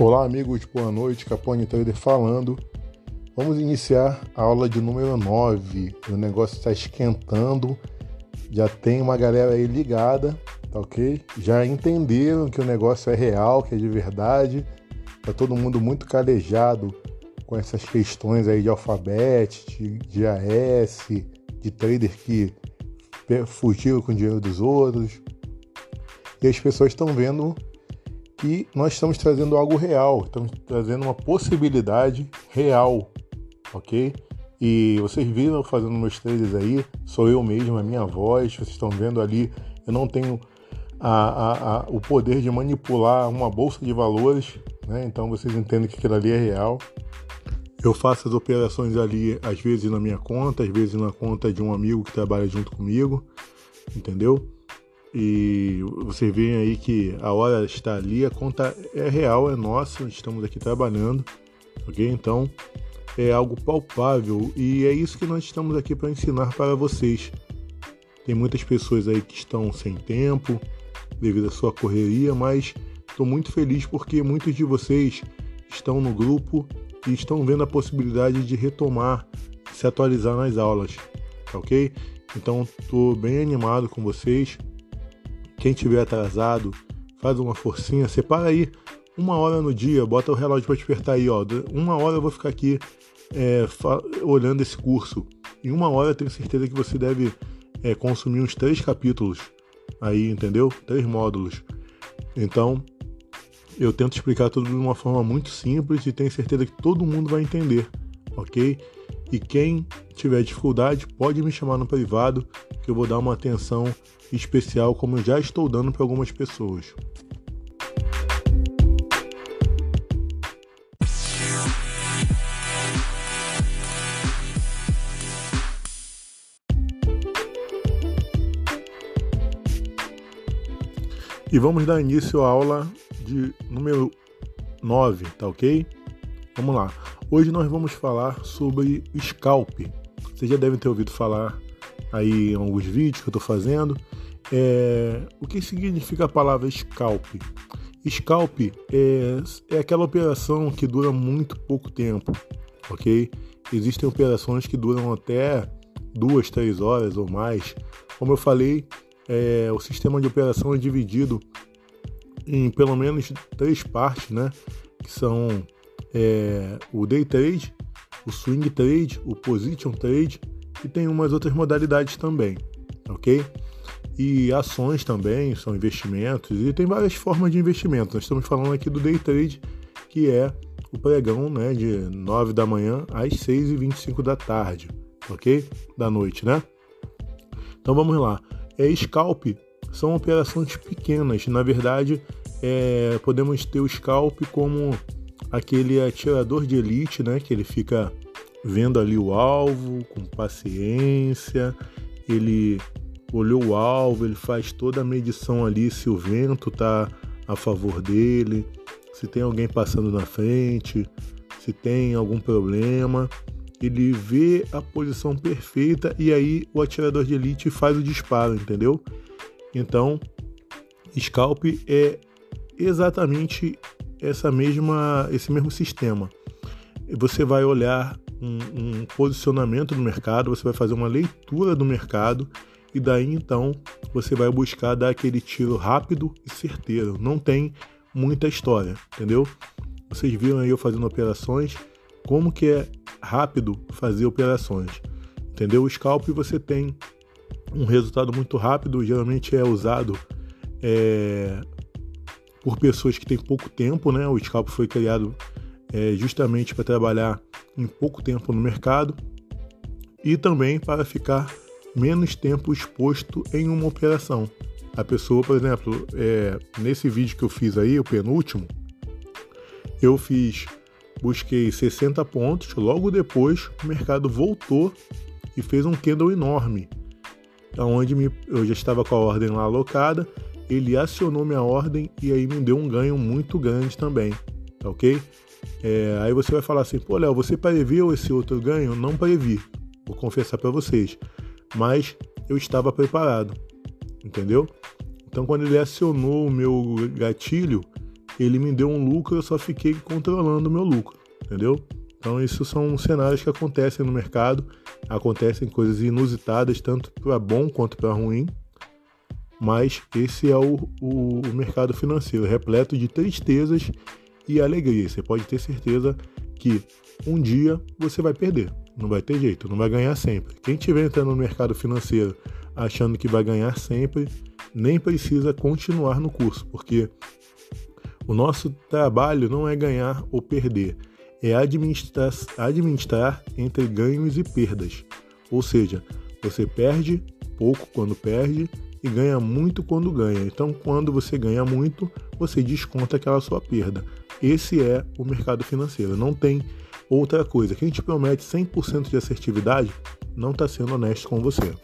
Olá, amigos, boa noite. Capone Trader falando. Vamos iniciar a aula de número 9. O negócio está esquentando, já tem uma galera aí ligada, tá ok? Já entenderam que o negócio é real, que é de verdade. Tá todo mundo muito calejado com essas questões aí de alfabeto, de, de AS, de trader que fugiram com o dinheiro dos outros. E as pessoas estão vendo que nós estamos trazendo algo real, estamos trazendo uma possibilidade real, ok? E vocês viram fazendo meus trailers aí, sou eu mesmo, a minha voz, vocês estão vendo ali, eu não tenho a, a, a, o poder de manipular uma bolsa de valores, né? Então vocês entendem que aquilo ali é real. Eu faço as operações ali, às vezes na minha conta, às vezes na conta de um amigo que trabalha junto comigo, entendeu? E você vê aí que a hora está ali, a conta é real, é nossa, estamos aqui trabalhando, ok? Então é algo palpável e é isso que nós estamos aqui para ensinar para vocês. Tem muitas pessoas aí que estão sem tempo devido à sua correria, mas estou muito feliz porque muitos de vocês estão no grupo e estão vendo a possibilidade de retomar, se atualizar nas aulas, ok? Então estou bem animado com vocês. Quem tiver atrasado, faz uma forcinha, separa aí uma hora no dia, bota o relógio para despertar aí, ó. Uma hora eu vou ficar aqui é, olhando esse curso. Em uma hora eu tenho certeza que você deve é, consumir uns três capítulos aí, entendeu? Três módulos. Então, eu tento explicar tudo de uma forma muito simples e tenho certeza que todo mundo vai entender, ok? E quem tiver dificuldade pode me chamar no privado que eu vou dar uma atenção especial, como eu já estou dando para algumas pessoas. E vamos dar início à aula de número 9, tá ok? Vamos lá. Hoje nós vamos falar sobre scalp. Vocês já devem ter ouvido falar aí em alguns vídeos que eu estou fazendo. É, o que significa a palavra scalp? Scalp é, é aquela operação que dura muito pouco tempo, ok? Existem operações que duram até duas, três horas ou mais. Como eu falei, é, o sistema de operação é dividido em pelo menos três partes, né? Que são é, o day trade, o swing trade, o position trade e tem umas outras modalidades também, ok? E ações também são investimentos e tem várias formas de investimento. Nós estamos falando aqui do day trade, que é o pregão né, de 9 da manhã às 6 e 25 da tarde, ok? Da noite, né? Então vamos lá. É, scalp são operações pequenas. Na verdade, é, podemos ter o scalp como aquele atirador de elite, né? Que ele fica vendo ali o alvo com paciência, ele olhou o alvo, ele faz toda a medição ali se o vento está a favor dele, se tem alguém passando na frente, se tem algum problema. Ele vê a posição perfeita e aí o atirador de elite faz o disparo, entendeu? Então, scalp é exatamente essa mesma, esse mesmo sistema. Você vai olhar um, um posicionamento do mercado, você vai fazer uma leitura do mercado e daí então você vai buscar dar aquele tiro rápido e certeiro. Não tem muita história, entendeu? Vocês viram aí eu fazendo operações, como que é rápido fazer operações, entendeu? O scalp você tem um resultado muito rápido, geralmente é usado é, por pessoas que têm pouco tempo, né? O scalp foi criado é, justamente para trabalhar em pouco tempo no mercado e também para ficar menos tempo exposto em uma operação. A pessoa, por exemplo, é, nesse vídeo que eu fiz aí, o penúltimo, eu fiz, busquei 60 pontos, logo depois o mercado voltou e fez um candle enorme, onde me, eu já estava com a ordem lá alocada, ele acionou minha ordem e aí me deu um ganho muito grande também, ok? É, aí você vai falar assim, pô, Léo, você previu esse outro ganho? Não previ, vou confessar para vocês. Mas eu estava preparado, entendeu? Então, quando ele acionou o meu gatilho, ele me deu um lucro, eu só fiquei controlando o meu lucro, entendeu? Então, isso são cenários que acontecem no mercado, acontecem coisas inusitadas, tanto para bom quanto para ruim, mas esse é o, o, o mercado financeiro, repleto de tristezas e alegria. Você pode ter certeza que um dia você vai perder, não vai ter jeito, não vai ganhar sempre. Quem estiver entrando no mercado financeiro achando que vai ganhar sempre, nem precisa continuar no curso, porque o nosso trabalho não é ganhar ou perder, é administrar, administrar entre ganhos e perdas. Ou seja, você perde pouco quando perde e ganha muito quando ganha. Então, quando você ganha muito, você desconta aquela sua perda. Esse é o mercado financeiro. Não tem outra coisa. Quem te promete 100% de assertividade não está sendo honesto com você.